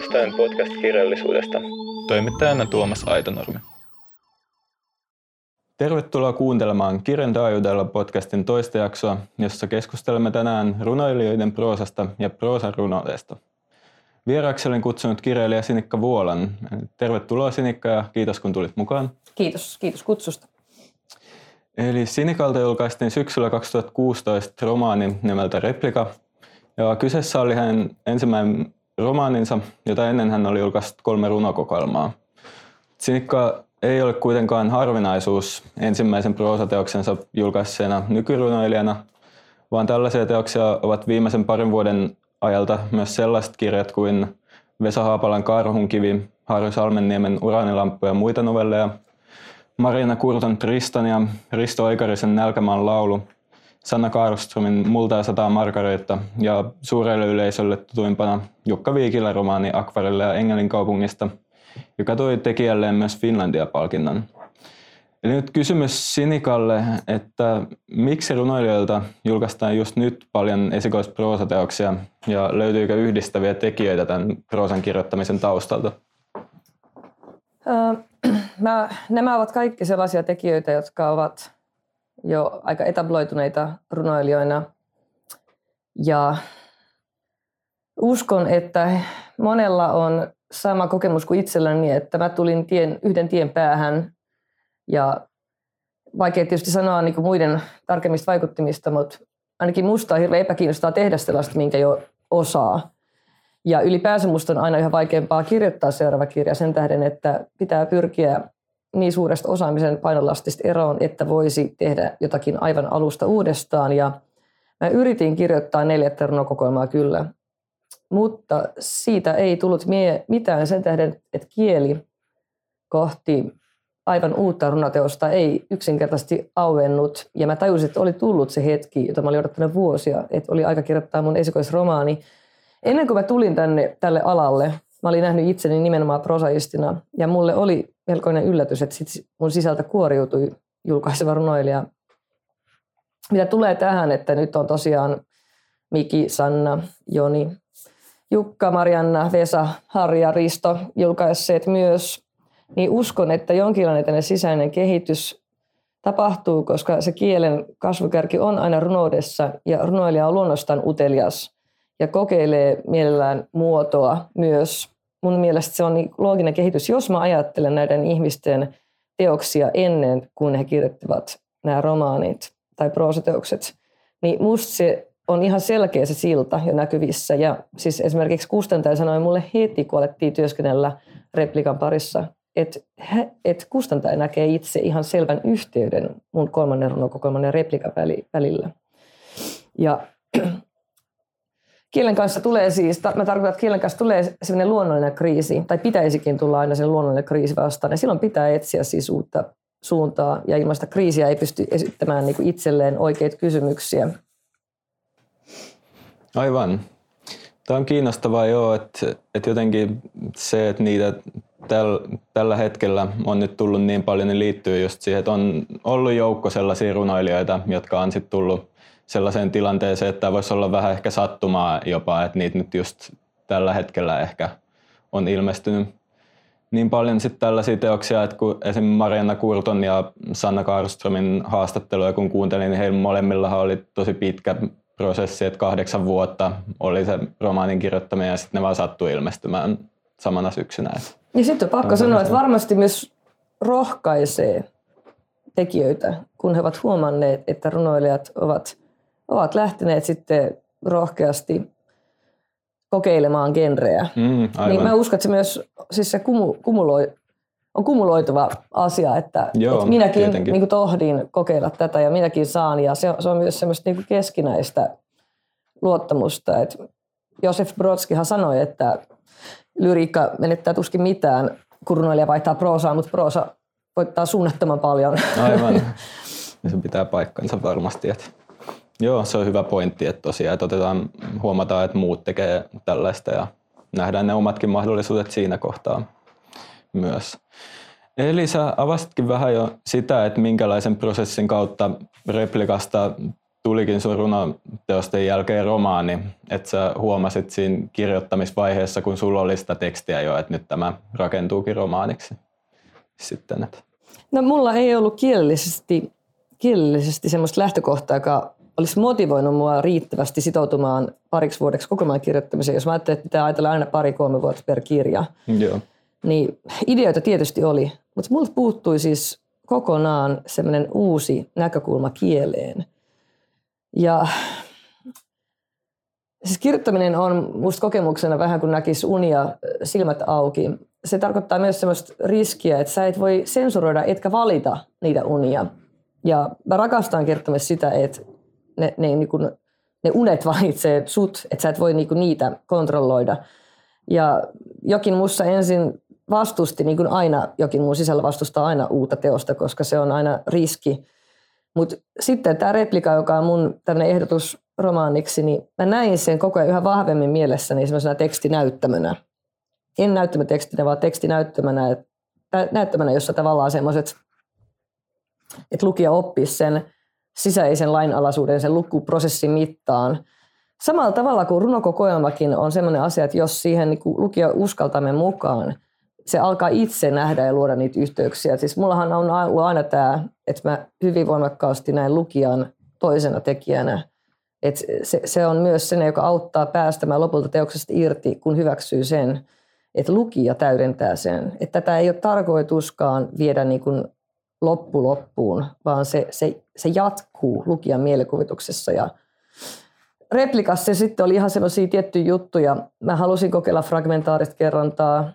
uudestaan podcast-kirjallisuudesta. Toimittajana Tuomas Aitonurmi. Tervetuloa kuuntelemaan Kirjan taajuudella podcastin toista jaksoa, jossa keskustelemme tänään runoilijoiden proosasta ja proosan runoudesta. Vieraaksi olen kutsunut kirjailija Sinikka Vuolan. Tervetuloa Sinikka ja kiitos kun tulit mukaan. Kiitos, kiitos kutsusta. Eli Sinikalta julkaistiin syksyllä 2016 romaani nimeltä Replika. Ja kyseessä oli hänen ensimmäinen romaaninsa, jota ennen hän oli julkaissut kolme runokokoelmaa. Sinikka ei ole kuitenkaan harvinaisuus ensimmäisen proosateoksensa julkaisseena nykyrunoilijana, vaan tällaisia teoksia ovat viimeisen parin vuoden ajalta myös sellaiset kirjat kuin Vesa Haapalan Karhunkivi, Harry Salmenniemen Uranilamppu ja muita novelleja, Marina Kurton Tristan ja Risto Oikarisen Nälkämaan laulu, Sanna Karlströmin Multa ja sataa Margareetta ja suurelle yleisölle tutuimpana Jukka Viikilä romaani Akvarille ja Engelin kaupungista, joka toi tekijälleen myös Finlandia-palkinnon. Eli nyt kysymys Sinikalle, että miksi runoilijoilta julkaistaan just nyt paljon esikoisproosateoksia ja löytyykö yhdistäviä tekijöitä tämän proosan kirjoittamisen taustalta? mä, nämä ovat kaikki sellaisia tekijöitä, jotka ovat jo aika etabloituneita runoilijoina. Ja uskon, että monella on sama kokemus kuin itselläni, että mä tulin tien, yhden tien päähän ja vaikea tietysti sanoa niin muiden tarkemmista vaikuttimista, mutta ainakin musta on hirveän epäkiinnostaa tehdä sellaista, minkä jo osaa. Ja ylipäänsä musta on aina yhä vaikeampaa kirjoittaa seuraava kirja sen tähden, että pitää pyrkiä niin suuresta osaamisen painolastista eroon, että voisi tehdä jotakin aivan alusta uudestaan. Ja mä yritin kirjoittaa neljättä runokokoelmaa kyllä, mutta siitä ei tullut mitään sen tähden, että kieli kohti aivan uutta runoteosta ei yksinkertaisesti auennut. Ja mä tajusin, että oli tullut se hetki, jota mä olin odottanut vuosia, että oli aika kirjoittaa mun esikoisromaani. Ennen kuin mä tulin tänne tälle alalle, mä olin nähnyt itseni nimenomaan prosaistina. Ja mulle oli melkoinen yllätys, että sit mun sisältä kuoriutui julkaiseva runoilija. Mitä tulee tähän, että nyt on tosiaan Miki, Sanna, Joni, Jukka, Marianna, Vesa, Harja, Risto julkaisseet myös, niin uskon, että jonkinlainen sisäinen kehitys tapahtuu, koska se kielen kasvukärki on aina runoudessa ja runoilija on luonnostaan utelias ja kokeilee mielellään muotoa myös. Mun mielestä se on niin looginen kehitys, jos mä ajattelen näiden ihmisten teoksia ennen kuin he kirjoittivat nämä romaanit tai proosateokset, niin musta se on ihan selkeä se silta jo näkyvissä. Ja siis esimerkiksi kustantaja sanoi mulle heti, kun alettiin työskennellä replikan parissa, että, että kustantaja näkee itse ihan selvän yhteyden mun kolmannen runokokoelman ja replikan välillä. Ja kielen kanssa tulee siis, mä tarkoitan, että kielen kanssa tulee sellainen luonnollinen kriisi, tai pitäisikin tulla aina sen luonnollinen kriisi vastaan, ja silloin pitää etsiä siis uutta suuntaa, ja ilman sitä kriisiä ei pysty esittämään niin itselleen oikeita kysymyksiä. Aivan. Tämä on kiinnostavaa joo, että, että jotenkin se, että niitä täl, tällä hetkellä on nyt tullut niin paljon, niin liittyy just siihen, että on ollut joukko sellaisia runoilijoita, jotka on sitten tullut sellaiseen tilanteeseen, että tämä voisi olla vähän ehkä sattumaa jopa, että niitä nyt just tällä hetkellä ehkä on ilmestynyt niin paljon sitten tällaisia teoksia, että kun esimerkiksi Marianna Kurton ja Sanna Karströmin haastatteluja kun kuuntelin, niin heillä molemmilla oli tosi pitkä prosessi, että kahdeksan vuotta oli se romaanin kirjoittaminen ja sitten ne vaan sattui ilmestymään samana syksynä. Ja sitten on pakko sanoa, että varmasti myös rohkaisee tekijöitä, kun he ovat huomanneet, että runoilijat ovat, ovat lähteneet sitten rohkeasti kokeilemaan genrejä. Mm, niin mä uskon, että se myös siis se kumu, kumuloi, on kumuloituva asia, että, Joo, että minäkin niin kuin tohdin kokeilla tätä ja minäkin saan. Ja se, se on myös semmoista niin kuin keskinäistä luottamusta. Että Josef Brodskihan sanoi, että lyriikka menettää tuskin mitään, kun runoilija vaihtaa proosaa, mutta proosa voittaa suunnattoman paljon. Aivan. Se pitää paikkansa varmasti. Että Joo, se on hyvä pointti, että tosiaan että otetaan, huomataan, että muut tekee tällaista ja nähdään ne omatkin mahdollisuudet siinä kohtaa myös. Eli sä avastitkin vähän jo sitä, että minkälaisen prosessin kautta replikasta tulikin sun runoteosten jälkeen romaani, että sä huomasit siinä kirjoittamisvaiheessa, kun sulla oli sitä tekstiä jo, että nyt tämä rakentuukin romaaniksi sitten. Että. No mulla ei ollut kielellisesti, kielellisesti semmoista lähtökohtaa, joka olisi motivoinut mua riittävästi sitoutumaan pariksi vuodeksi kokonaan kirjoittamiseen. Jos mä ajattelin, että pitää ajatella aina pari-kolme vuotta per kirja, Joo. niin ideoita tietysti oli. Mutta multa puuttui siis kokonaan semmoinen uusi näkökulma kieleen. Ja siis kirjoittaminen on musta kokemuksena vähän kuin näkisi unia silmät auki. Se tarkoittaa myös semmoista riskiä, että sä et voi sensuroida etkä valita niitä unia. Ja mä rakastan kirjoittamista sitä, että ne, ne, niin kuin, ne unet valitsee sut, että sä et voi niin kuin niitä kontrolloida. Ja jokin mussa ensin vastusti, niin kuin aina jokin mun sisällä vastustaa aina uutta teosta, koska se on aina riski. Mutta sitten tämä replika, joka on mun tämmöinen ehdotus romaaniksi, niin mä näin sen koko ajan yhä vahvemmin mielessäni semmoisena tekstinäyttämönä. En näyttämötekstinä, vaan tekstinäyttämönä, että näyttämönä, jossa tavallaan semmoiset, että lukija oppisi sen sisäisen lainalaisuuden, sen lukuprosessin mittaan. Samalla tavalla kuin runokokoelmakin on sellainen asia, että jos siihen niin lukija uskaltamme mukaan, se alkaa itse nähdä ja luoda niitä yhteyksiä. Siis mullahan on ollut aina tämä, että mä hyvin voimakkaasti näin lukijan toisena tekijänä. Et se, se on myös se, joka auttaa päästämään lopulta teoksesta irti, kun hyväksyy sen, että lukija täydentää sen. Että tätä ei ole tarkoituskaan viedä niin kuin loppu loppuun, vaan se, se, se jatkuu lukijan mielikuvituksessa. Ja replikassa sitten oli ihan sellaisia tiettyjä juttuja. Mä halusin kokeilla fragmentaarista kerrontaa.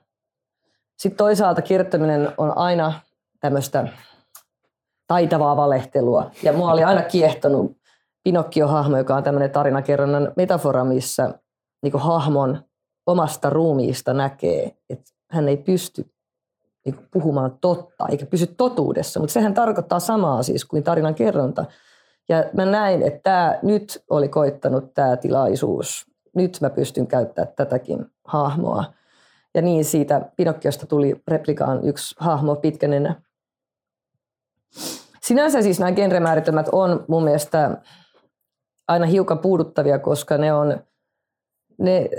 Sitten toisaalta kirjoittaminen on aina tämmöistä taitavaa valehtelua. Ja mua oli aina kiehtonut Pinokkio-hahmo, joka on tämmöinen tarinakerronnan metafora, missä niin hahmon omasta ruumiista näkee, että hän ei pysty niin puhumaan totta, eikä pysy totuudessa, mutta sehän tarkoittaa samaa siis kuin tarinan kerronta. Ja mä näin, että tämä nyt oli koittanut tämä tilaisuus. Nyt mä pystyn käyttämään tätäkin hahmoa. Ja niin siitä Pinokkiosta tuli replikaan yksi hahmo pitkänenä. Sinänsä siis nämä genremääritelmät on mun mielestä aina hiukan puuduttavia, koska ne on, ne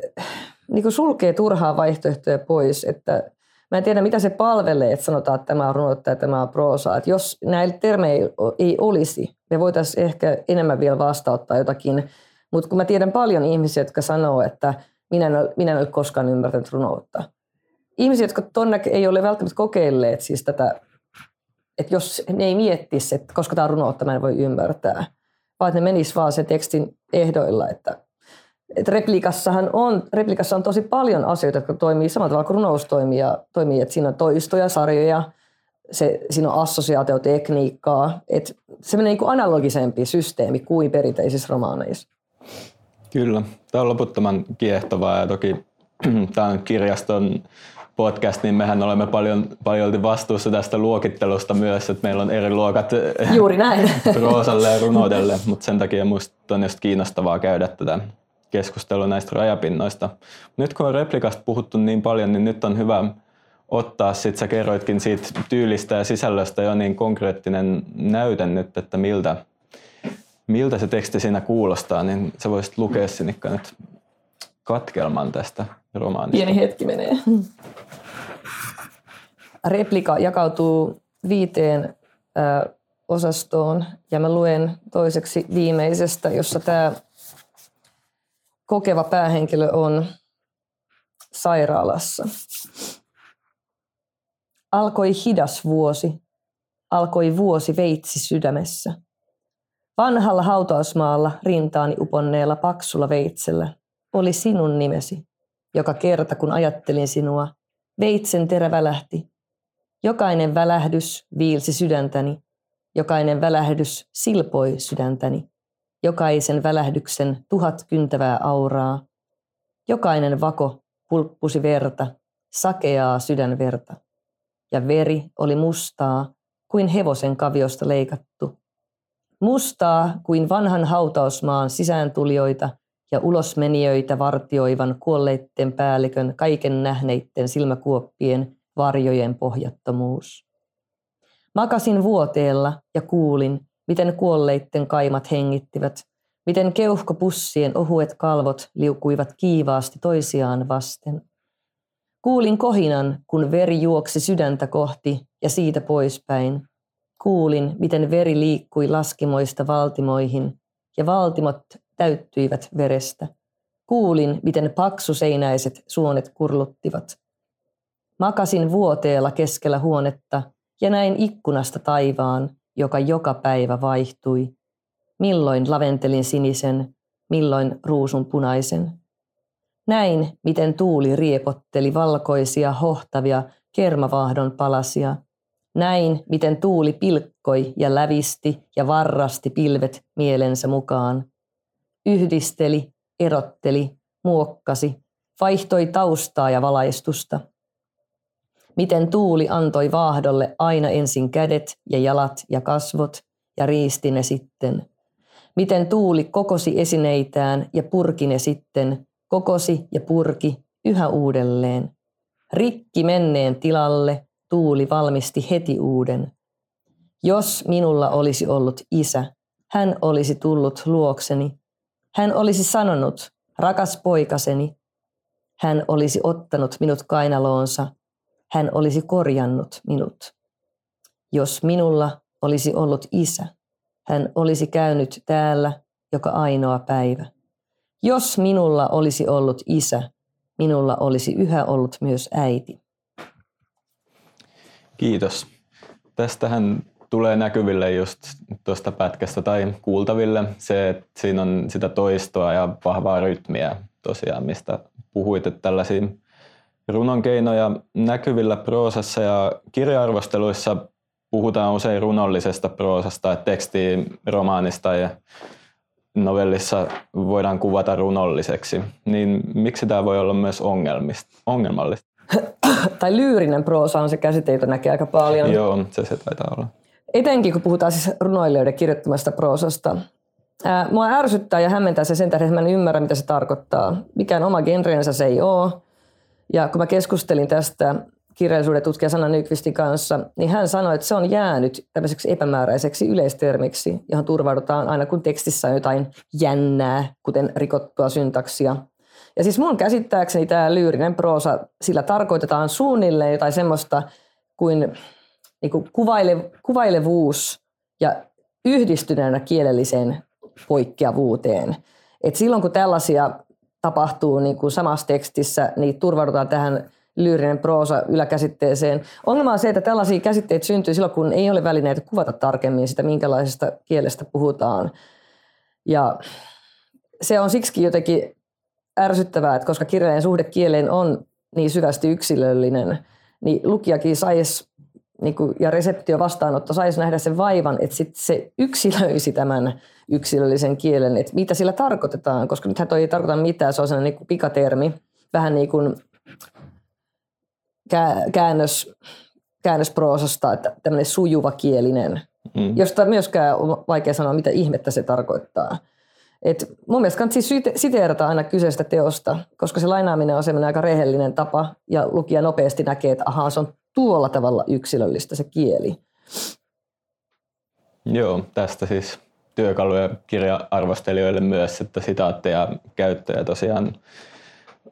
niin sulkee turhaa vaihtoehtoja pois, että Mä en tiedä, mitä se palvelee, että sanotaan, että tämä on runoutta ja tämä on proosaa. Että jos näillä termejä ei olisi, me voitaisiin ehkä enemmän vielä vastauttaa jotakin. Mutta kun mä tiedän paljon ihmisiä, jotka sanoo, että minä en ole, minä en ole koskaan ymmärtänyt runoutta. Ihmisiä, jotka tonne ei ole välttämättä kokeilleet siis tätä, että jos ne ei miettisi, että koska tämä on runoutta, mä en voi ymmärtää. Vaan että ne menis vaan sen tekstin ehdoilla, että et replikassahan on, replikassa on tosi paljon asioita, jotka toimii samalla tavalla kuin runous toimii, ja toimii että siinä on toistoja, sarjoja, se, siinä on assosiaatiotekniikkaa, että se menee niin analogisempi systeemi kuin perinteisissä romaaneissa. Kyllä, tämä on loputtoman kiehtovaa ja toki tämä on kirjaston podcast, niin mehän olemme paljon, paljon vastuussa tästä luokittelusta myös, että meillä on eri luokat Juuri näin. roosalle ja runoudelle, mutta sen takia minusta on just kiinnostavaa käydä tätä keskustelua näistä rajapinnoista. Nyt kun on replikasta puhuttu niin paljon, niin nyt on hyvä ottaa, sit sä kerroitkin siitä tyylistä ja sisällöstä jo niin konkreettinen näyte nyt, että miltä, miltä se teksti siinä kuulostaa, niin sä voisit lukea Sinikka nyt katkelman tästä romaanista. Pieni hetki menee. Replika jakautuu viiteen ö, osastoon ja mä luen toiseksi viimeisestä, jossa tämä kokeva päähenkilö on sairaalassa. Alkoi hidas vuosi, alkoi vuosi veitsi sydämessä. Vanhalla hautausmaalla rintaani uponneella paksulla veitsellä oli sinun nimesi. Joka kerta kun ajattelin sinua, veitsen terä välähti. Jokainen välähdys viilsi sydäntäni, jokainen välähdys silpoi sydäntäni jokaisen välähdyksen tuhat kyntävää auraa. Jokainen vako pulppusi verta, sakeaa sydänverta. Ja veri oli mustaa kuin hevosen kaviosta leikattu. Mustaa kuin vanhan hautausmaan sisääntulijoita ja ulosmenijöitä vartioivan kuolleitten päällikön kaiken nähneitten silmäkuoppien varjojen pohjattomuus. Makasin vuoteella ja kuulin, miten kuolleitten kaimat hengittivät, miten keuhkopussien ohuet kalvot liukuivat kiivaasti toisiaan vasten. Kuulin kohinan, kun veri juoksi sydäntä kohti ja siitä poispäin. Kuulin, miten veri liikkui laskimoista valtimoihin ja valtimot täyttyivät verestä. Kuulin, miten paksuseinäiset suonet kurluttivat. Makasin vuoteella keskellä huonetta ja näin ikkunasta taivaan, joka joka päivä vaihtui. Milloin laventelin sinisen, milloin ruusun punaisen. Näin, miten tuuli riepotteli valkoisia, hohtavia kermavahdon palasia. Näin, miten tuuli pilkkoi ja lävisti ja varrasti pilvet mielensä mukaan. Yhdisteli, erotteli, muokkasi, vaihtoi taustaa ja valaistusta. Miten tuuli antoi vaahdolle aina ensin kädet ja jalat ja kasvot ja riisti ne sitten. Miten tuuli kokosi esineitään ja purki ne sitten, kokosi ja purki yhä uudelleen. Rikki menneen tilalle tuuli valmisti heti uuden. Jos minulla olisi ollut isä, hän olisi tullut luokseni. Hän olisi sanonut, rakas poikaseni. Hän olisi ottanut minut kainaloonsa. Hän olisi korjannut minut. Jos minulla olisi ollut isä, hän olisi käynyt täällä joka ainoa päivä. Jos minulla olisi ollut isä, minulla olisi yhä ollut myös äiti. Kiitos. Tästähän tulee näkyville just tuosta pätkästä tai kuultaville se, että siinä on sitä toistoa ja vahvaa rytmiä tosiaan, mistä puhuit, että tällaisia runon keinoja näkyvillä proosassa ja kirjaarvosteluissa puhutaan usein runollisesta proosasta, että teksti romaanista ja novellissa voidaan kuvata runolliseksi, niin miksi tämä voi olla myös ongelmallista? tai lyyrinen proosa on se käsite, jota näkee aika paljon. Joo, se se taitaa olla. Etenkin kun puhutaan siis runoilijoiden kirjoittamasta proosasta. Mua ärsyttää ja hämmentää se sen tähden, että mä en ymmärrä, mitä se tarkoittaa. Mikään oma genreensä se ei ole. Ja kun mä keskustelin tästä kirjallisuuden tutkija Sanna Nykvistin kanssa, niin hän sanoi, että se on jäänyt tämmöiseksi epämääräiseksi yleistermiksi, johon turvaudutaan aina kun tekstissä on jotain jännää, kuten rikottua syntaksia. Ja siis mun käsittääkseni tämä lyyrinen proosa, sillä tarkoitetaan suunnilleen jotain semmoista kuin, niin kuin kuvaile, kuvailevuus ja yhdistyneenä kielelliseen poikkeavuuteen. Et silloin kun tällaisia tapahtuu niin kuin samassa tekstissä, niin turvaudutaan tähän lyyrinen proosa yläkäsitteeseen. Ongelma on se, että tällaisia käsitteitä syntyy silloin, kun ei ole välineitä kuvata tarkemmin sitä, minkälaisesta kielestä puhutaan. Ja se on siksi jotenkin ärsyttävää, että koska kirjallinen suhde kieleen on niin syvästi yksilöllinen, niin lukijakin saisi niin kuin, ja reseptio vastaanotto saisi nähdä sen vaivan, että sit se yksilöisi tämän yksilöllisen kielen, että mitä sillä tarkoitetaan, koska nythän toi ei tarkoita mitään, se on sellainen niin kuin pikatermi, vähän niin kuin käännös, käännösproosasta, että tämmöinen sujuva kielinen, mm. josta myöskään on vaikea sanoa, mitä ihmettä se tarkoittaa. Et mun mielestä kannattaa siis siteerata aina kyseistä teosta, koska se lainaaminen on semmoinen aika rehellinen tapa ja lukija nopeasti näkee, että ahaa, se on tuolla tavalla yksilöllistä se kieli. Joo, tästä siis työkaluja kirja-arvostelijoille myös, että sitaatteja käyttöjä tosiaan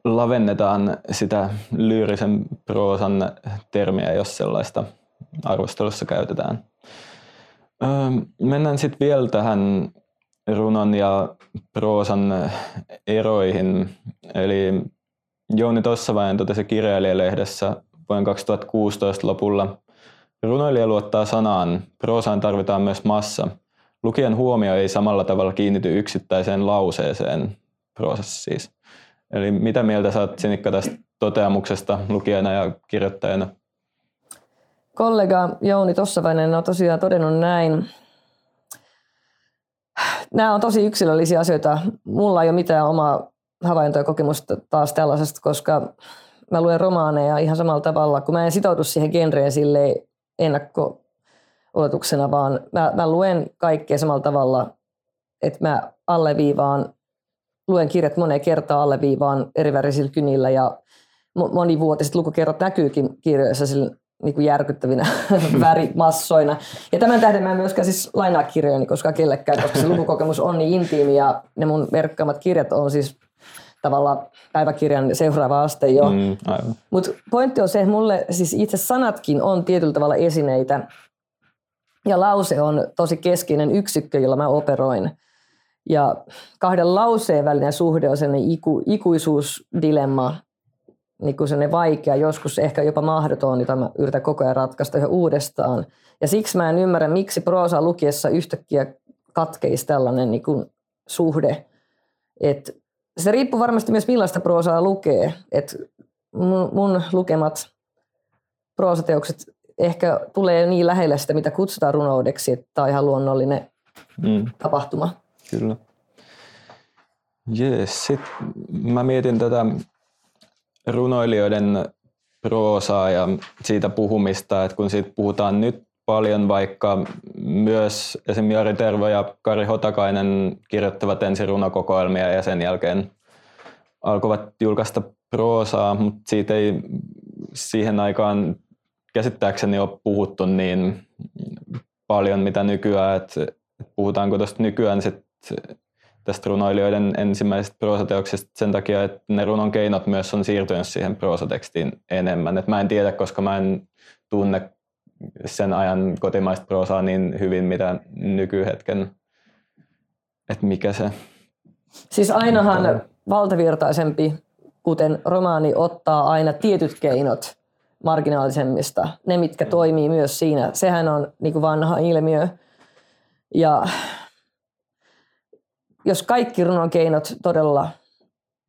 lavennetaan sitä lyyrisen proosan termiä, jos sellaista arvostelussa käytetään. Öö, mennään sitten vielä tähän runon ja proosan eroihin. Eli Jouni Tossavainen totesi kirjailijalehdessä vuoden 2016 lopulla, runoilija luottaa sanaan, proosaan tarvitaan myös massa. Lukijan huomio ei samalla tavalla kiinnity yksittäiseen lauseeseen, proosassa siis. Eli mitä mieltä oot Sinikka tästä toteamuksesta lukijana ja kirjoittajana? Kollega Jouni Tossavainen on tosiaan todennut näin. Nämä on tosi yksilöllisiä asioita. Mulla ei ole mitään omaa havaintoa ja kokemusta taas tällaisesta, koska mä luen romaaneja ihan samalla tavalla, kun mä en sitoudu siihen genreen sille ennakko oletuksena, vaan mä, mä luen kaikkea samalla tavalla, että mä alleviivaan luen kirjat moneen kertaan alleviivaan eri värisillä kynillä ja monivuotiset lukukerrat näkyykin kirjoissa niin kuin järkyttävinä värimassoina. Ja tämän tähden mä en myöskään siis lainaa kirjojani koska kellekään, koska se lukukokemus on niin intiimi ja ne mun merkkaamat kirjat on siis tavallaan päiväkirjan seuraava aste jo. Mm, Mutta pointti on se, että mulle siis itse sanatkin on tietyllä tavalla esineitä ja lause on tosi keskeinen yksikkö, jolla mä operoin. Ja kahden lauseen välinen suhde on sellainen iku, ikuisuusdilemma, niin kuin sellainen vaikea, joskus ehkä jopa mahdoton, jota mä yritän koko ajan ratkaista yhä uudestaan. Ja siksi mä en ymmärrä, miksi proosaa lukiessa yhtäkkiä katkeisi tällainen niin kuin suhde. Et se riippuu varmasti myös millaista proosaa lukee. Et mun, mun lukemat proosateokset ehkä tulee niin lähelle sitä, mitä kutsutaan runoudeksi, että tämä on ihan luonnollinen mm. tapahtuma. Kyllä. Jees, sitten mä mietin tätä runoilijoiden proosaa ja siitä puhumista, että kun siitä puhutaan nyt paljon, vaikka myös esimerkiksi Jari Tervo ja Kari Hotakainen kirjoittavat ensin runokokoelmia ja sen jälkeen alkoivat julkaista proosaa, mutta siitä ei siihen aikaan käsittääkseni ole puhuttu niin paljon, mitä nykyään, että puhutaanko tuosta nykyään sit tästä runoilijoiden ensimmäisestä proosateoksesta sen takia, että ne runon keinot myös on siirtynyt siihen proosatekstiin enemmän. Et mä en tiedä, koska mä en tunne sen ajan kotimaista proosaa niin hyvin, mitä nykyhetken, että mikä se... Siis ainahan valtavirtaisempi, kuten romaani, ottaa aina tietyt keinot marginaalisemmista, ne mitkä toimii myös siinä. Sehän on niin vanha ilmiö. Ja jos kaikki runon keinot todella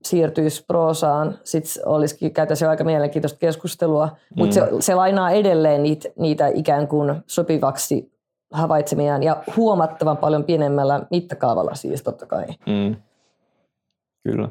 siirtyisi proosaan, sitten olisikin käytäisiin aika mielenkiintoista keskustelua, mm. mutta se, se lainaa edelleen niitä, niitä ikään kuin sopivaksi havaitsemiaan ja huomattavan paljon pienemmällä mittakaavalla siis totta kai. Mm. Kyllä.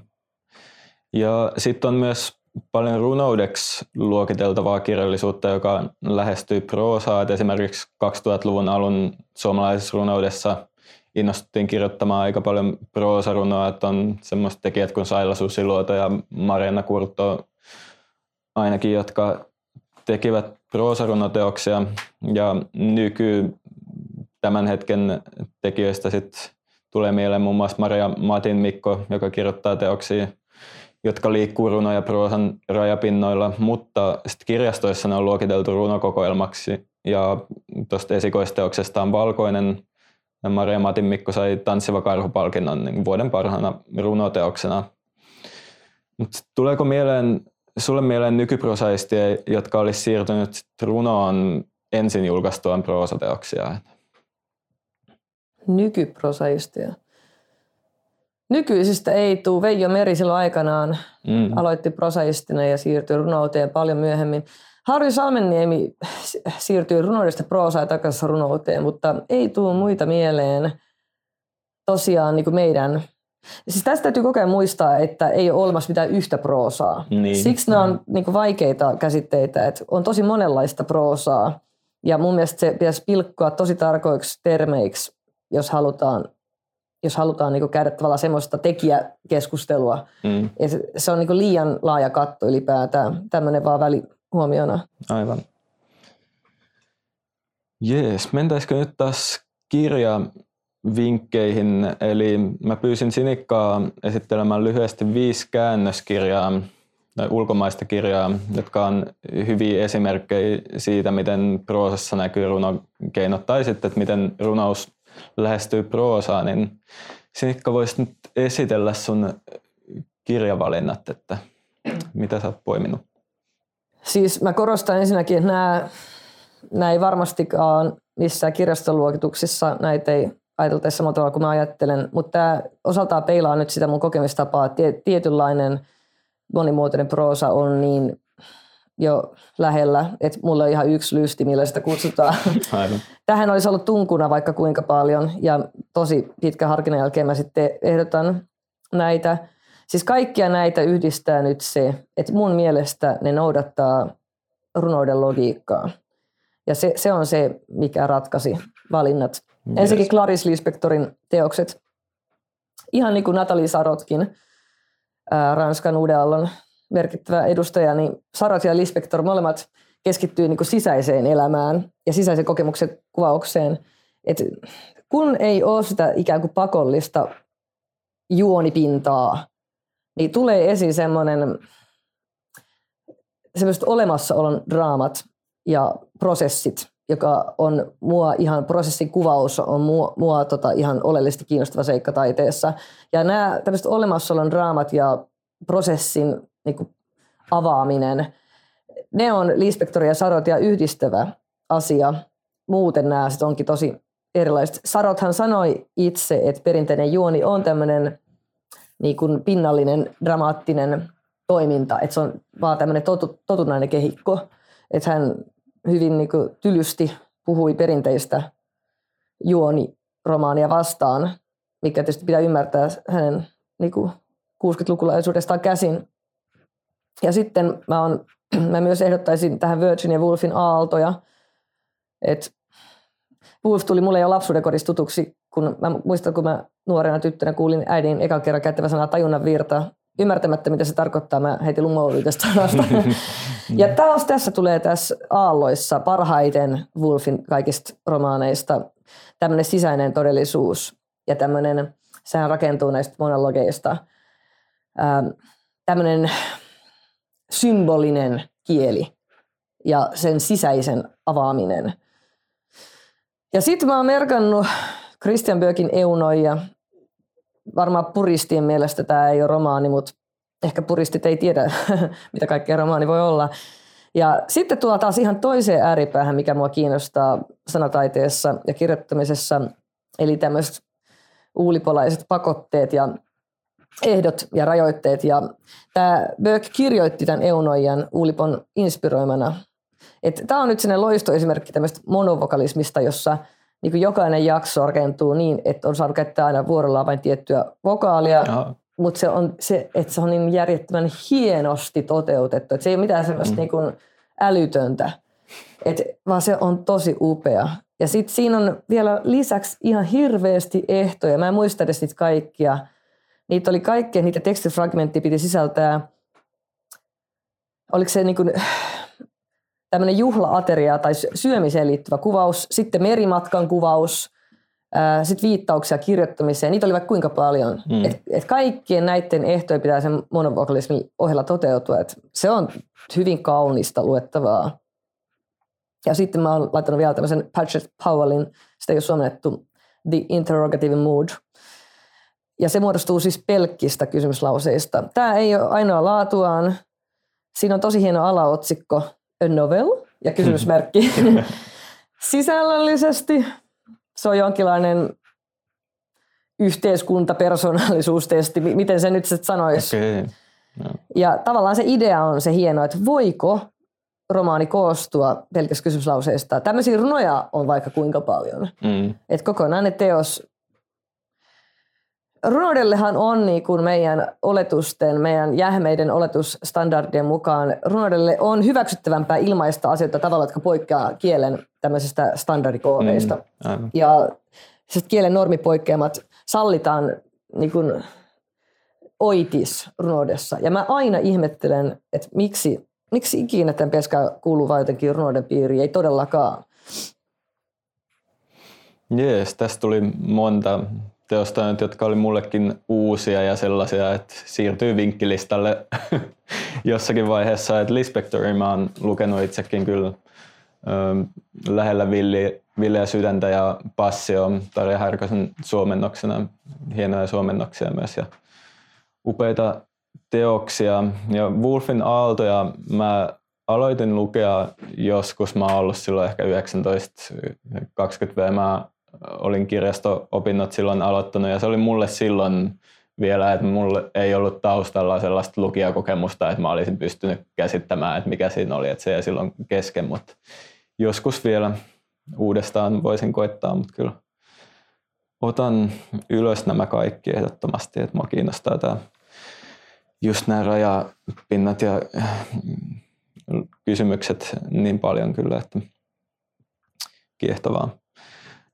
Ja sitten on myös paljon runoudeksi luokiteltavaa kirjallisuutta, joka lähestyy proosaa. Et esimerkiksi 2000-luvun alun suomalaisessa runoudessa innostuttiin kirjoittamaan aika paljon proosarunoa, että on semmoiset tekijät kuin Saila Susiluoto ja Marianna Kurto ainakin, jotka tekivät proosarunoteoksia ja nyky tämän hetken tekijöistä sit tulee mieleen muun muassa Maria Matin Mikko, joka kirjoittaa teoksia, jotka liikkuu runo- ja proosan rajapinnoilla, mutta sitten kirjastoissa ne on luokiteltu runokokoelmaksi. Ja tuosta esikoisteoksesta on Valkoinen Maria Matin Mikko sai Tanssiva karhu-palkinnon niin vuoden parhaana runoteoksena. Mut tuleeko mieleen, sulle mieleen nykyprosaistia, jotka olisi siirtynyt runoon ensin julkaistuaan proosateoksia? Nykyprosaistia. Nykyisistä ei tule. Veijo Meri silloin aikanaan mm. aloitti prosaistina ja siirtyi runouteen paljon myöhemmin. Harri Salmenniemi siirtyy runoudesta proosaan takaisin runouteen, mutta ei tule muita mieleen tosiaan niin kuin meidän Siis tästä täytyy koko ajan muistaa, että ei ole olemassa mitään yhtä proosaa. Niin. Siksi nämä on niin kuin vaikeita käsitteitä, että on tosi monenlaista proosaa. Ja mun mielestä se pitäisi pilkkoa tosi tarkoiksi termeiksi, jos halutaan, jos halutaan niin käydä tavallaan semmoista tekijäkeskustelua. Mm. se on niin liian laaja katto ylipäätään, tämmöinen vaan väli, huomiona. Aivan. Jees, mentäisikö nyt taas kirja vinkkeihin. Eli mä pyysin Sinikkaa esittelemään lyhyesti viisi käännöskirjaa, tai ulkomaista kirjaa, jotka on hyviä esimerkkejä siitä, miten proosassa näkyy runokeinot, tai sitten, että miten runous lähestyy proosaa, niin Sinikka voisi nyt esitellä sun kirjavalinnat, että mitä sä oot poiminut? Siis mä korostan ensinnäkin, että nämä, nämä ei varmastikaan missään kirjastoluokituksissa, näitä ei ajateltaisi samalla tavalla kuin mä ajattelen, mutta tämä osaltaan peilaa nyt sitä mun kokemistapaa, että tietynlainen monimuotoinen proosa on niin jo lähellä, että mulla on ihan yksi lysti, millä sitä kutsutaan. Aivan. Tähän olisi ollut tunkuna vaikka kuinka paljon ja tosi pitkä harkinnan jälkeen mä sitten ehdotan näitä. Siis kaikkia näitä yhdistää nyt se, että mun mielestä ne noudattaa runouden logiikkaa. Ja se, se on se, mikä ratkaisi valinnat. Yes. Ensinnäkin Clarice Lispectorin teokset. Ihan niin kuin Natalie Sarotkin, ää, Ranskan Uudenallon merkittävä edustaja, niin Sarot ja Lispector molemmat keskittyy niin kuin sisäiseen elämään ja sisäisen kokemuksen kuvaukseen. Et kun ei ole sitä ikään kuin pakollista juonipintaa, niin tulee esiin semmoinen semmoiset olemassaolon draamat ja prosessit, joka on mua ihan, prosessin kuvaus on mua, mua tota ihan oleellisesti kiinnostava seikka taiteessa. Ja nämä tämmöiset olemassaolon draamat ja prosessin niin kuin avaaminen, ne on Lispektori ja Sarot ja yhdistävä asia. Muuten nämä sit onkin tosi erilaiset. Sarothan sanoi itse, että perinteinen juoni on tämmöinen niin kuin pinnallinen, dramaattinen toiminta, että se on vaan tämmöinen totu, totunnainen kehikko. Että hän hyvin niin kuin, tylysti puhui perinteistä juoniromaania vastaan, mikä tietysti pitää ymmärtää hänen niin kuin, 60-lukulaisuudestaan käsin. Ja sitten mä, on, mä myös ehdottaisin tähän Virginia Woolfin aaltoja, että Woolf tuli mulle jo lapsuuden kodissa tutuksi, kun mä muistan, kun mä nuorena tyttönä kuulin äidin ekan kerran käyttävä sanaa tajunnan virta, ymmärtämättä, mitä se tarkoittaa, mä heitin lumoiluja tästä ja taas tässä tulee tässä aalloissa parhaiten Wolfin kaikista romaaneista tämmöinen sisäinen todellisuus ja tämmöinen, sehän rakentuu näistä monologeista, ähm, tämmöinen symbolinen kieli ja sen sisäisen avaaminen. Ja sitten mä oon merkannut Christian Bökin Eunoja varmaan puristien mielestä tämä ei ole romaani, mutta ehkä puristit ei tiedä, mitä kaikkea romaani voi olla. Ja sitten tuo taas ihan toiseen ääripäähän, mikä mua kiinnostaa sanataiteessa ja kirjoittamisessa, eli tämmöiset uulipolaiset pakotteet ja ehdot ja rajoitteet. Ja tämä Böck kirjoitti tämän Eunoijan Uulipon inspiroimana. Tämä on nyt sellainen loistoesimerkki tämmöistä monovokalismista, jossa – niin kuin jokainen jakso rakentuu niin, että on saanut käyttää aina vuorollaan vain tiettyä vokaalia, Aha. mutta se on se, että se on niin järjettömän hienosti toteutettu, että se ei ole mitään sellaista mm. niin kuin älytöntä, et, vaan se on tosi upea. Ja sitten siinä on vielä lisäksi ihan hirveästi ehtoja. Mä en muista edes niitä kaikkia. Niitä oli kaikkea, niitä tekstifragmentteja piti sisältää. Oliko se niin kuin, tämmöinen juhlaateria tai syömiseen liittyvä kuvaus, sitten merimatkan kuvaus, sitten viittauksia kirjoittamiseen. Niitä oli vaikka kuinka paljon. Mm. Et, et kaikkien näiden ehtojen pitää sen monovokalismin ohella toteutua. Et se on hyvin kaunista luettavaa. Ja sitten mä oon laittanut vielä tämmöisen Patrick Powellin, sitä ei ole suomennettu, The Interrogative Mood. Ja se muodostuu siis pelkkistä kysymyslauseista. Tämä ei ole ainoa laatuaan. Siinä on tosi hieno alaotsikko, a novel ja kysymysmerkki. Sisällöllisesti se on jonkinlainen yhteiskuntapersonaalisuustesti, miten se nyt sitten sanoisi. Okay. No. Ja tavallaan se idea on se hieno, että voiko romaani koostua pelkästään kysymyslauseista. Tämmöisiä runoja on vaikka kuinka paljon. Mm. Että kokonainen teos runoudellehan on niin kuin meidän oletusten, meidän jähmeiden oletusstandardien mukaan, runoudelle on hyväksyttävämpää ilmaista asioita tavalla, jotka poikkeaa kielen tämmöisistä standardikoodeista. Mm, ja kielen normipoikkeamat sallitaan niin kuin oitis runoudessa. Ja mä aina ihmettelen, että miksi, miksi ikinä tämän peskä kuuluu vain jotenkin runouden piiriin, ei todellakaan. Jees, tästä tuli monta teosta jotka oli mullekin uusia ja sellaisia, että siirtyy vinkkilistalle jossakin vaiheessa. Että Lispectory mä oon lukenut itsekin kyllä lähellä Villi, Villeä sydäntä ja Passio Tarja Härkösen suomennoksena, hienoja suomennoksia myös ja upeita teoksia. Ja Wolfin aaltoja mä aloitin lukea joskus, mä oon ollut silloin ehkä 19-20 V. Mä olin kirjasto-opinnot silloin aloittanut ja se oli mulle silloin vielä, että mulle ei ollut taustalla sellaista lukijakokemusta, että mä olisin pystynyt käsittämään, että mikä siinä oli, että se ei silloin kesken, mutta joskus vielä uudestaan voisin koittaa, mutta kyllä otan ylös nämä kaikki ehdottomasti, että mua kiinnostaa tämä just nämä rajapinnat ja kysymykset niin paljon kyllä, että kiehtovaa.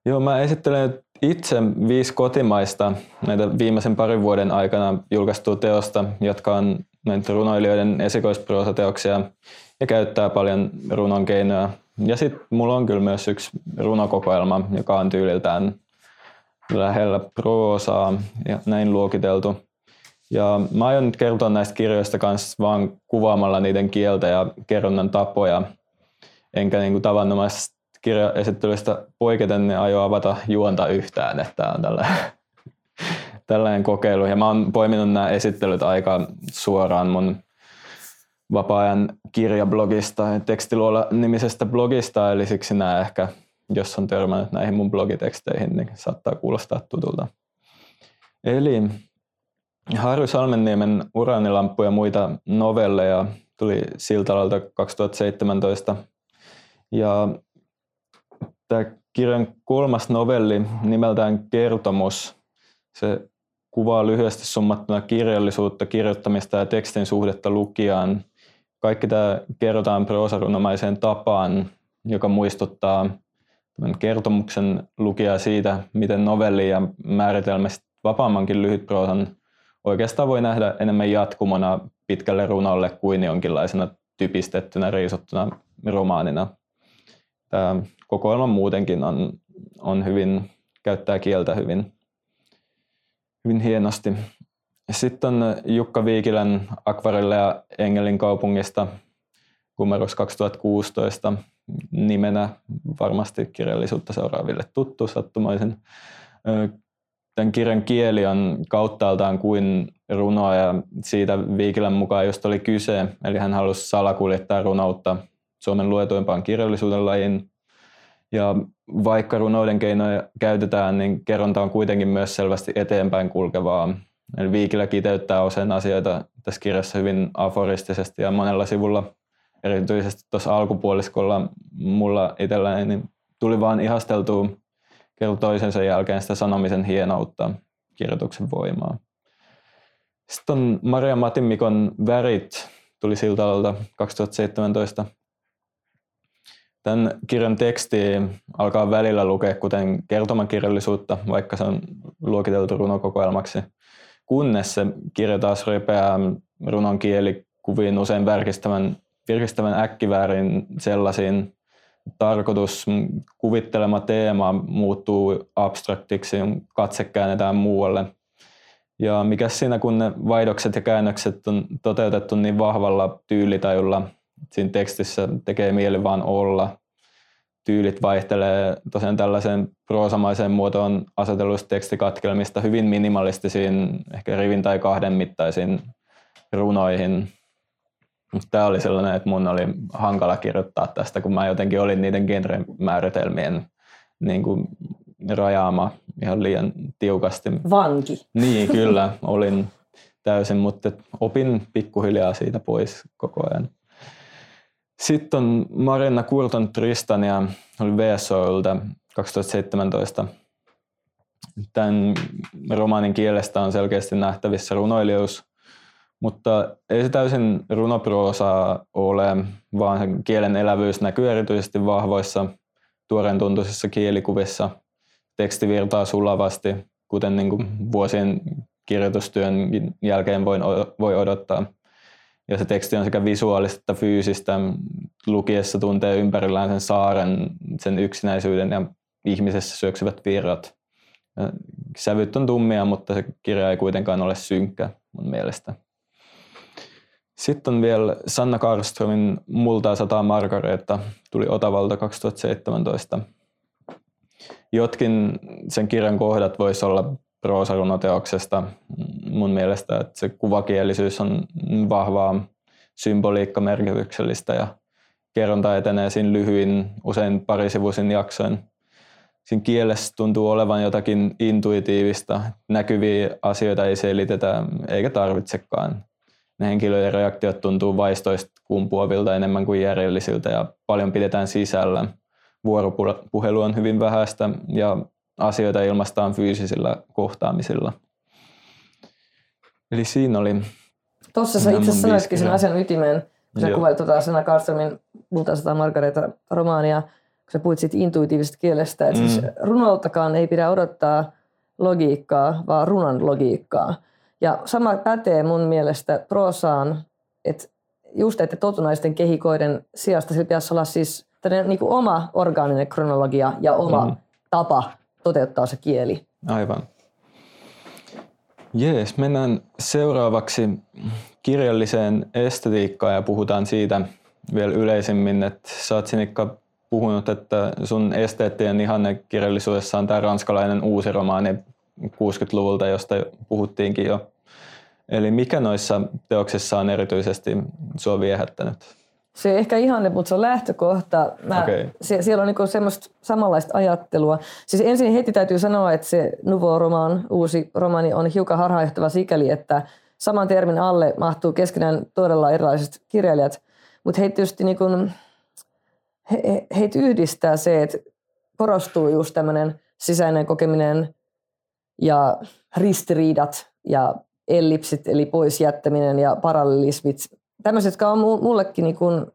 Joo, mä esittelen itse viisi kotimaista näitä viimeisen parin vuoden aikana julkaistua teosta, jotka on näitä runoilijoiden esikoisproosateoksia ja käyttää paljon runon keinoja. Ja sitten mulla on kyllä myös yksi runokokoelma, joka on tyyliltään lähellä proosaa ja näin luokiteltu. Ja mä aion nyt kertoa näistä kirjoista kanssa vaan kuvaamalla niiden kieltä ja kerronnan tapoja, enkä niin kuin tavanomaisesta kirjaesittelystä poiketen ne aio avata juonta yhtään, että tämä on tällainen, tällainen kokeilu. Ja mä oon poiminut nämä esittelyt aika suoraan mun vapaa-ajan kirjablogista, tekstiluola nimisestä blogista, eli siksi nämä ehkä, jos on törmännyt näihin mun blogiteksteihin, niin saattaa kuulostaa tutulta. Eli Harry Salmenniemen Uraanilamppu ja muita novelleja tuli Siltalalta 2017. Ja tämä kirjan kolmas novelli nimeltään Kertomus. Se kuvaa lyhyesti summattuna kirjallisuutta, kirjoittamista ja tekstin suhdetta lukijaan. Kaikki tämä kerrotaan proosarunomaiseen tapaan, joka muistuttaa kertomuksen lukijaa siitä, miten novelli ja määritelmästi vapaammankin lyhytproosan oikeastaan voi nähdä enemmän jatkumona pitkälle runolle kuin jonkinlaisena typistettynä, riisuttuna romaanina. Tämä kokoelma muutenkin on, on hyvin, käyttää kieltä hyvin, hyvin hienosti. Sitten on Jukka Viikilän Akvarille ja Engelin kaupungista numeroksi 2016 nimenä varmasti kirjallisuutta seuraaville tuttu sattumaisen tämän kirjan kieli on kauttaaltaan kuin runoa ja siitä Viikilän mukaan just oli kyse. Eli hän halusi salakuljettaa runoutta Suomen luetuimpaan kirjallisuuden lajiin. Ja vaikka runouden keinoja käytetään, niin kerronta on kuitenkin myös selvästi eteenpäin kulkevaa. Eli Viikilä kiteyttää usein asioita tässä kirjassa hyvin aforistisesti ja monella sivulla, erityisesti tuossa alkupuoliskolla mulla itselläni, niin tuli vaan ihasteltua kerta toisensa jälkeen sitä sanomisen hienoutta, kirjoituksen voimaa. Sitten on Maria Matimikon Värit, tuli siltä 2017. Tämän kirjan teksti alkaa välillä lukea kuten kertomakirjallisuutta, vaikka se on luokiteltu runokokoelmaksi, kunnes se kirja taas repeää runon kielikuviin usein virkistävän, virkistävän äkkiväärin sellaisiin tarkoitus, kuvittelema teema muuttuu abstraktiksi, katse käännetään muualle. Ja mikä siinä, kun ne vaihdokset ja käännökset on toteutettu niin vahvalla tyylitajulla, siinä tekstissä tekee mieli vaan olla. Tyylit vaihtelee tosiaan tällaiseen proosamaiseen muotoon aseteluista tekstikatkelmista hyvin minimalistisiin, ehkä rivin tai kahden mittaisiin runoihin – Tämä oli sellainen, että mun oli hankala kirjoittaa tästä, kun mä jotenkin olin niiden genremääritelmien niin kuin rajaama ihan liian tiukasti. Vanki. Niin, kyllä, olin täysin, mutta opin pikkuhiljaa siitä pois koko ajan. Sitten Marina Kurton Tristania, oli VSOilta 2017. Tämän romaanin kielestä on selkeästi nähtävissä runoilijuus, mutta ei se täysin runoproosaa ole, vaan kielen elävyys näkyy erityisesti vahvoissa tuoreen tuntuisissa kielikuvissa. Teksti virtaa sulavasti, kuten niin kuin vuosien kirjoitustyön jälkeen voi odottaa. Ja se teksti on sekä visuaalista että fyysistä. Lukiessa tuntee ympärillään sen saaren, sen yksinäisyyden ja ihmisessä syöksyvät virrat. Sävyt on tummia, mutta se kirja ei kuitenkaan ole synkkä mun mielestä. Sitten on vielä Sanna Karströmin Multaa sataa Margareetta, tuli Otavalta 2017. Jotkin sen kirjan kohdat voisi olla proosarunoteoksesta mun mielestä, että se kuvakielisyys on vahvaa symboliikkamerkityksellistä ja kerronta etenee siinä lyhyin, usein parisivuisin jaksoin. Siinä kielessä tuntuu olevan jotakin intuitiivista, näkyviä asioita ei selitetä eikä tarvitsekaan ne henkilöiden reaktiot tuntuu vaistoista kumpuavilta enemmän kuin järjellisiltä ja paljon pidetään sisällä. Vuoropuhelu on hyvin vähäistä ja asioita ilmaistaan fyysisillä kohtaamisilla. Eli siinä oli... Tuossa sä itse sanoitkin sen asian ytimeen, kun sä kuvailit tuota Sana Karlströmin Multasata Margareta romaania, kun sä puhuit siitä intuitiivisesta kielestä, että siis mm. siis runoltakaan ei pidä odottaa logiikkaa, vaan runon logiikkaa. Ja sama pätee mun mielestä proosaan, että just että totunaisten kehikoiden sijasta sillä pitäisi olla siis niin kuin oma orgaaninen kronologia ja oma mm. tapa toteuttaa se kieli. Aivan. Jees, mennään seuraavaksi kirjalliseen estetiikkaan ja puhutaan siitä vielä yleisemmin, että sä oot Sinikka puhunut, että sun esteettinen ihanne kirjallisuudessa on tämä ranskalainen uusi romaani 60-luvulta, josta puhuttiinkin jo. Eli mikä noissa teoksissa on erityisesti sua viehättänyt? Se ehkä ihanne, mutta se on lähtökohta. Mä, okay. se, siellä on niinku semmoista samanlaista ajattelua. Siis ensin heti täytyy sanoa, että se Nouveau Roman, uusi romani, on hiukan harhaanjohtava sikäli, että saman termin alle mahtuu keskenään todella erilaiset kirjailijat. Mutta heitä tietysti niinku, he, heitä yhdistää se, että korostuu just tämmöinen sisäinen kokeminen ja ristiriidat ja ellipsit, eli pois jättäminen ja parallelismit. Tämmöiset, jotka on mullekin niin kuin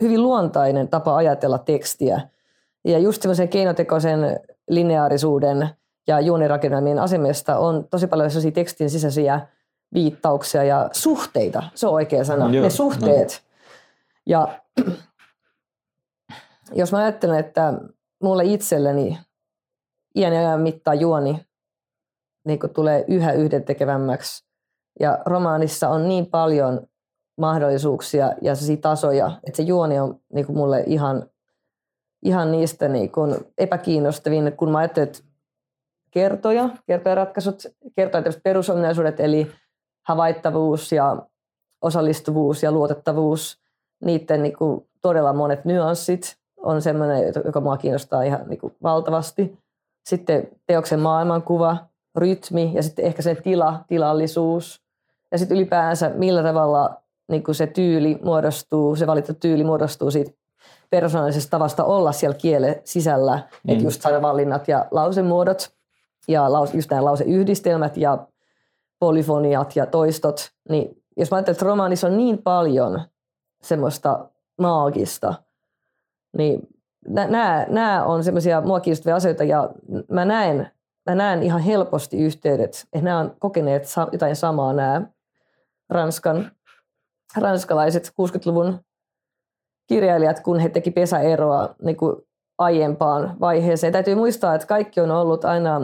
hyvin luontainen tapa ajatella tekstiä. Ja just semmoisen keinotekoisen lineaarisuuden ja juonirakennelmien asemesta on tosi paljon sellaisia tekstin sisäisiä viittauksia ja suhteita. Se on oikea sana. Joo, ne suhteet. No. Ja jos mä ajattelen, että mulle itselleni iän ja ajan mittaan juoni niin tulee yhä yhdentekevämmäksi. Ja romaanissa on niin paljon mahdollisuuksia ja tasoja, että se juoni on niin kuin mulle ihan, ihan niistä niin kuin epäkiinnostavin, kun mä ajattelen, että kertoja, kertojaratkaisut, kertoja perusominaisuudet, eli havaittavuus ja osallistuvuus ja luotettavuus, niiden niin kuin todella monet nyanssit on sellainen, joka mua kiinnostaa ihan niin kuin valtavasti. Sitten teoksen maailmankuva, rytmi ja sitten ehkä se tila, tilallisuus. Ja sitten ylipäänsä millä tavalla niin kuin se tyyli muodostuu, se valittu tyyli muodostuu siitä persoonallisesta tavasta olla siellä kielen sisällä. Mm. Että just sanavalinnat ja lausemuodot ja lause, just nämä lauseyhdistelmät ja polyfoniat ja toistot. Niin jos mä ajattelen, että romaanissa on niin paljon semmoista maagista, niin nämä, nämä on semmoisia mua kiinnostavia asioita ja mä näen mä näen ihan helposti yhteydet, että nämä on kokeneet jotain samaa nämä Ranskan, ranskalaiset 60-luvun kirjailijat, kun he teki pesäeroa niin kuin aiempaan vaiheeseen. Täytyy muistaa, että kaikki on ollut aina,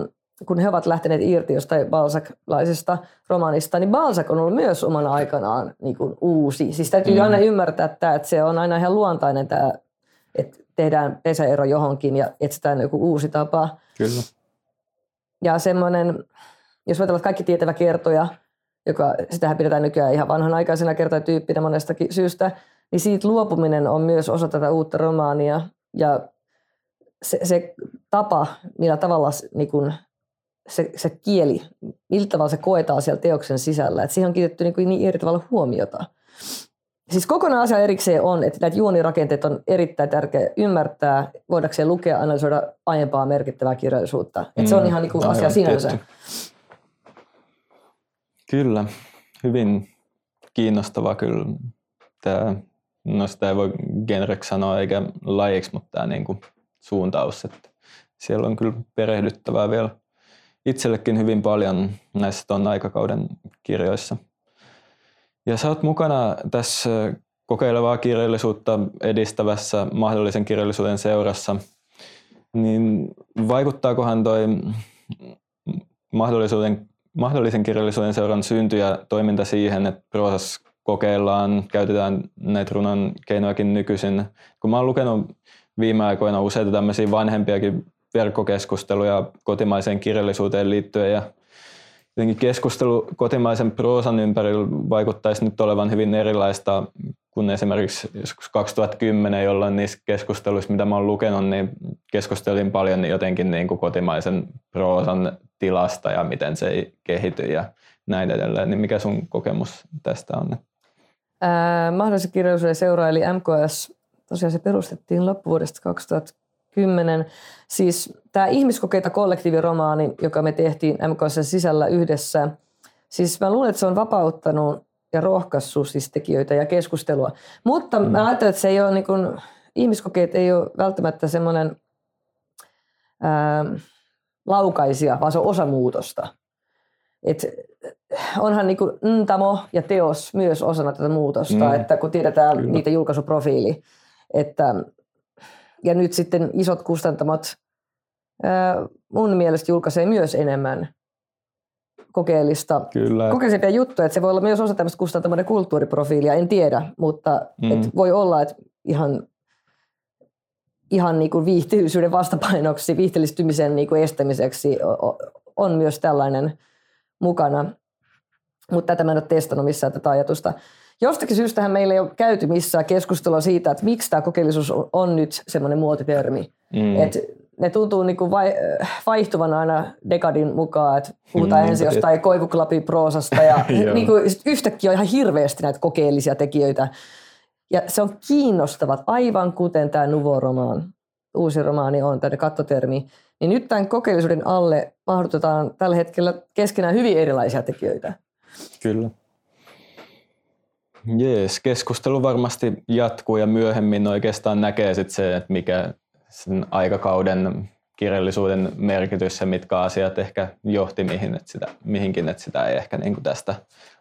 kun he ovat lähteneet irti jostain Balzac-laisesta romaanista, niin Balzac on ollut myös omana aikanaan niin kuin uusi. Siis täytyy mm. aina ymmärtää, että, että se on aina ihan luontainen tämä, että tehdään pesäero johonkin ja etsitään joku uusi tapa. Kyllä. Ja semmoinen, jos ajatellaan, että kaikki tietävä kertoja, joka sitähän pidetään nykyään ihan vanhanaikaisena kertojatyyppinä monestakin syystä, niin siitä luopuminen on myös osa tätä uutta romaania. Ja se, se tapa, millä tavalla niin kun se, se kieli, millä tavalla se koetaan siellä teoksen sisällä, että siihen on kiinnitetty niin, niin eri tavalla huomiota. Siis kokonaan asia erikseen on, että näitä juonirakenteet on erittäin tärkeä ymmärtää, voidakseen lukea ja analysoida aiempaa merkittävää kirjallisuutta. Mm, se on mm. ihan niin kuin asia sinänsä. Tietty. Kyllä, hyvin kiinnostava kyllä. Tämä, no sitä ei voi genreksi sanoa eikä lajiksi, mutta tämä niin kuin suuntaus. Että siellä on kyllä perehdyttävää vielä itsellekin hyvin paljon näissä tuon aikakauden kirjoissa – ja sä oot mukana tässä kokeilevaa kirjallisuutta edistävässä mahdollisen kirjallisuuden seurassa. Niin vaikuttaakohan toi mahdollisuuden, mahdollisen kirjallisuuden seuran synty ja toiminta siihen, että proosas kokeillaan, käytetään näitä runon keinojakin nykyisin. Kun mä oon lukenut viime aikoina useita tämmöisiä vanhempiakin verkkokeskusteluja kotimaiseen kirjallisuuteen liittyen ja jotenkin keskustelu kotimaisen proosan ympärillä vaikuttaisi nyt olevan hyvin erilaista kuin esimerkiksi joskus 2010, jolloin niissä keskusteluissa, mitä mä lukenut, niin keskustelin paljon jotenkin niin kuin kotimaisen proosan tilasta ja miten se ei kehity ja näin edelleen. Niin mikä sun kokemus tästä on? Ää, mahdollisen kirjallisuuden seura eli MKS, tosiaan se perustettiin loppuvuodesta 2000 10. Siis tämä ihmiskokeita kollektiiviromaani, joka me tehtiin MKS sisällä yhdessä, siis mä luulen, että se on vapauttanut ja rohkaissut siis tekijöitä ja keskustelua. Mutta mm. mä ajattelen, että se ei ole niin kuin, ihmiskokeet ei ole välttämättä semmoinen ää, laukaisia, vaan se on osa muutosta. Et onhan niin kuin ntamo ja teos myös osana tätä muutosta, mm. että kun tiedetään Kyllä. niitä julkaisuprofiili, että ja nyt sitten isot kustantamot mun mielestä julkaisee myös enemmän kokeellista, Kyllä. kokeellisempia juttuja, että se voi olla myös osa tämmöistä kustantamoiden kulttuuriprofiilia, en tiedä, mutta mm. et voi olla, että ihan, ihan niin kuin viihtyisyyden vastapainoksi, viihteellistymisen niin kuin estämiseksi on myös tällainen mukana, mutta tätä mä en ole testannut missään tätä ajatusta. Jostakin syystähän meillä ei ole käyty missään keskustelua siitä, että miksi tämä kokeellisuus on nyt semmoinen muotitermi. Mm. Et ne tuntuu niin kuin vai, vaihtuvan aina dekadin mukaan, että puhutaan mm, ensin jostain koivuklapin proosasta ja niin kuin, yhtäkkiä on ihan hirveästi näitä kokeellisia tekijöitä. Ja se on kiinnostavat, aivan kuten tämä Nuvo-romaan, uusi romaani on, tämä kattotermi. Niin nyt tämän kokeellisuuden alle mahdotetaan tällä hetkellä keskenään hyvin erilaisia tekijöitä. Kyllä. Jees, keskustelu varmasti jatkuu ja myöhemmin oikeastaan näkee sit se, että mikä sen aikakauden kirjallisuuden merkitys ja mitkä asiat ehkä johti mihin, että sitä, mihinkin, että sitä ei ehkä niin kuin tästä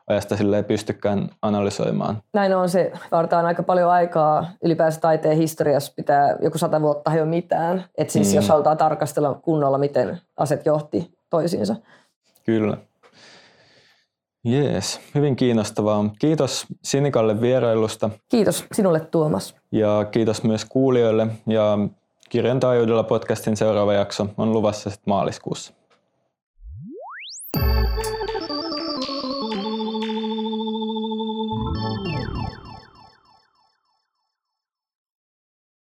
ajasta ei pystykään analysoimaan. Näin on, se vartaan aika paljon aikaa. Ylipäänsä taiteen historiassa pitää joku sata vuotta ei ole mitään. että siis mm. jos halutaan tarkastella kunnolla, miten aset johti toisiinsa. Kyllä. Jees, hyvin kiinnostavaa. Kiitos Sinikalle vierailusta. Kiitos sinulle Tuomas. Ja kiitos myös kuulijoille. Ja Kirjan taajuudella podcastin seuraava jakso on luvassa sitten maaliskuussa.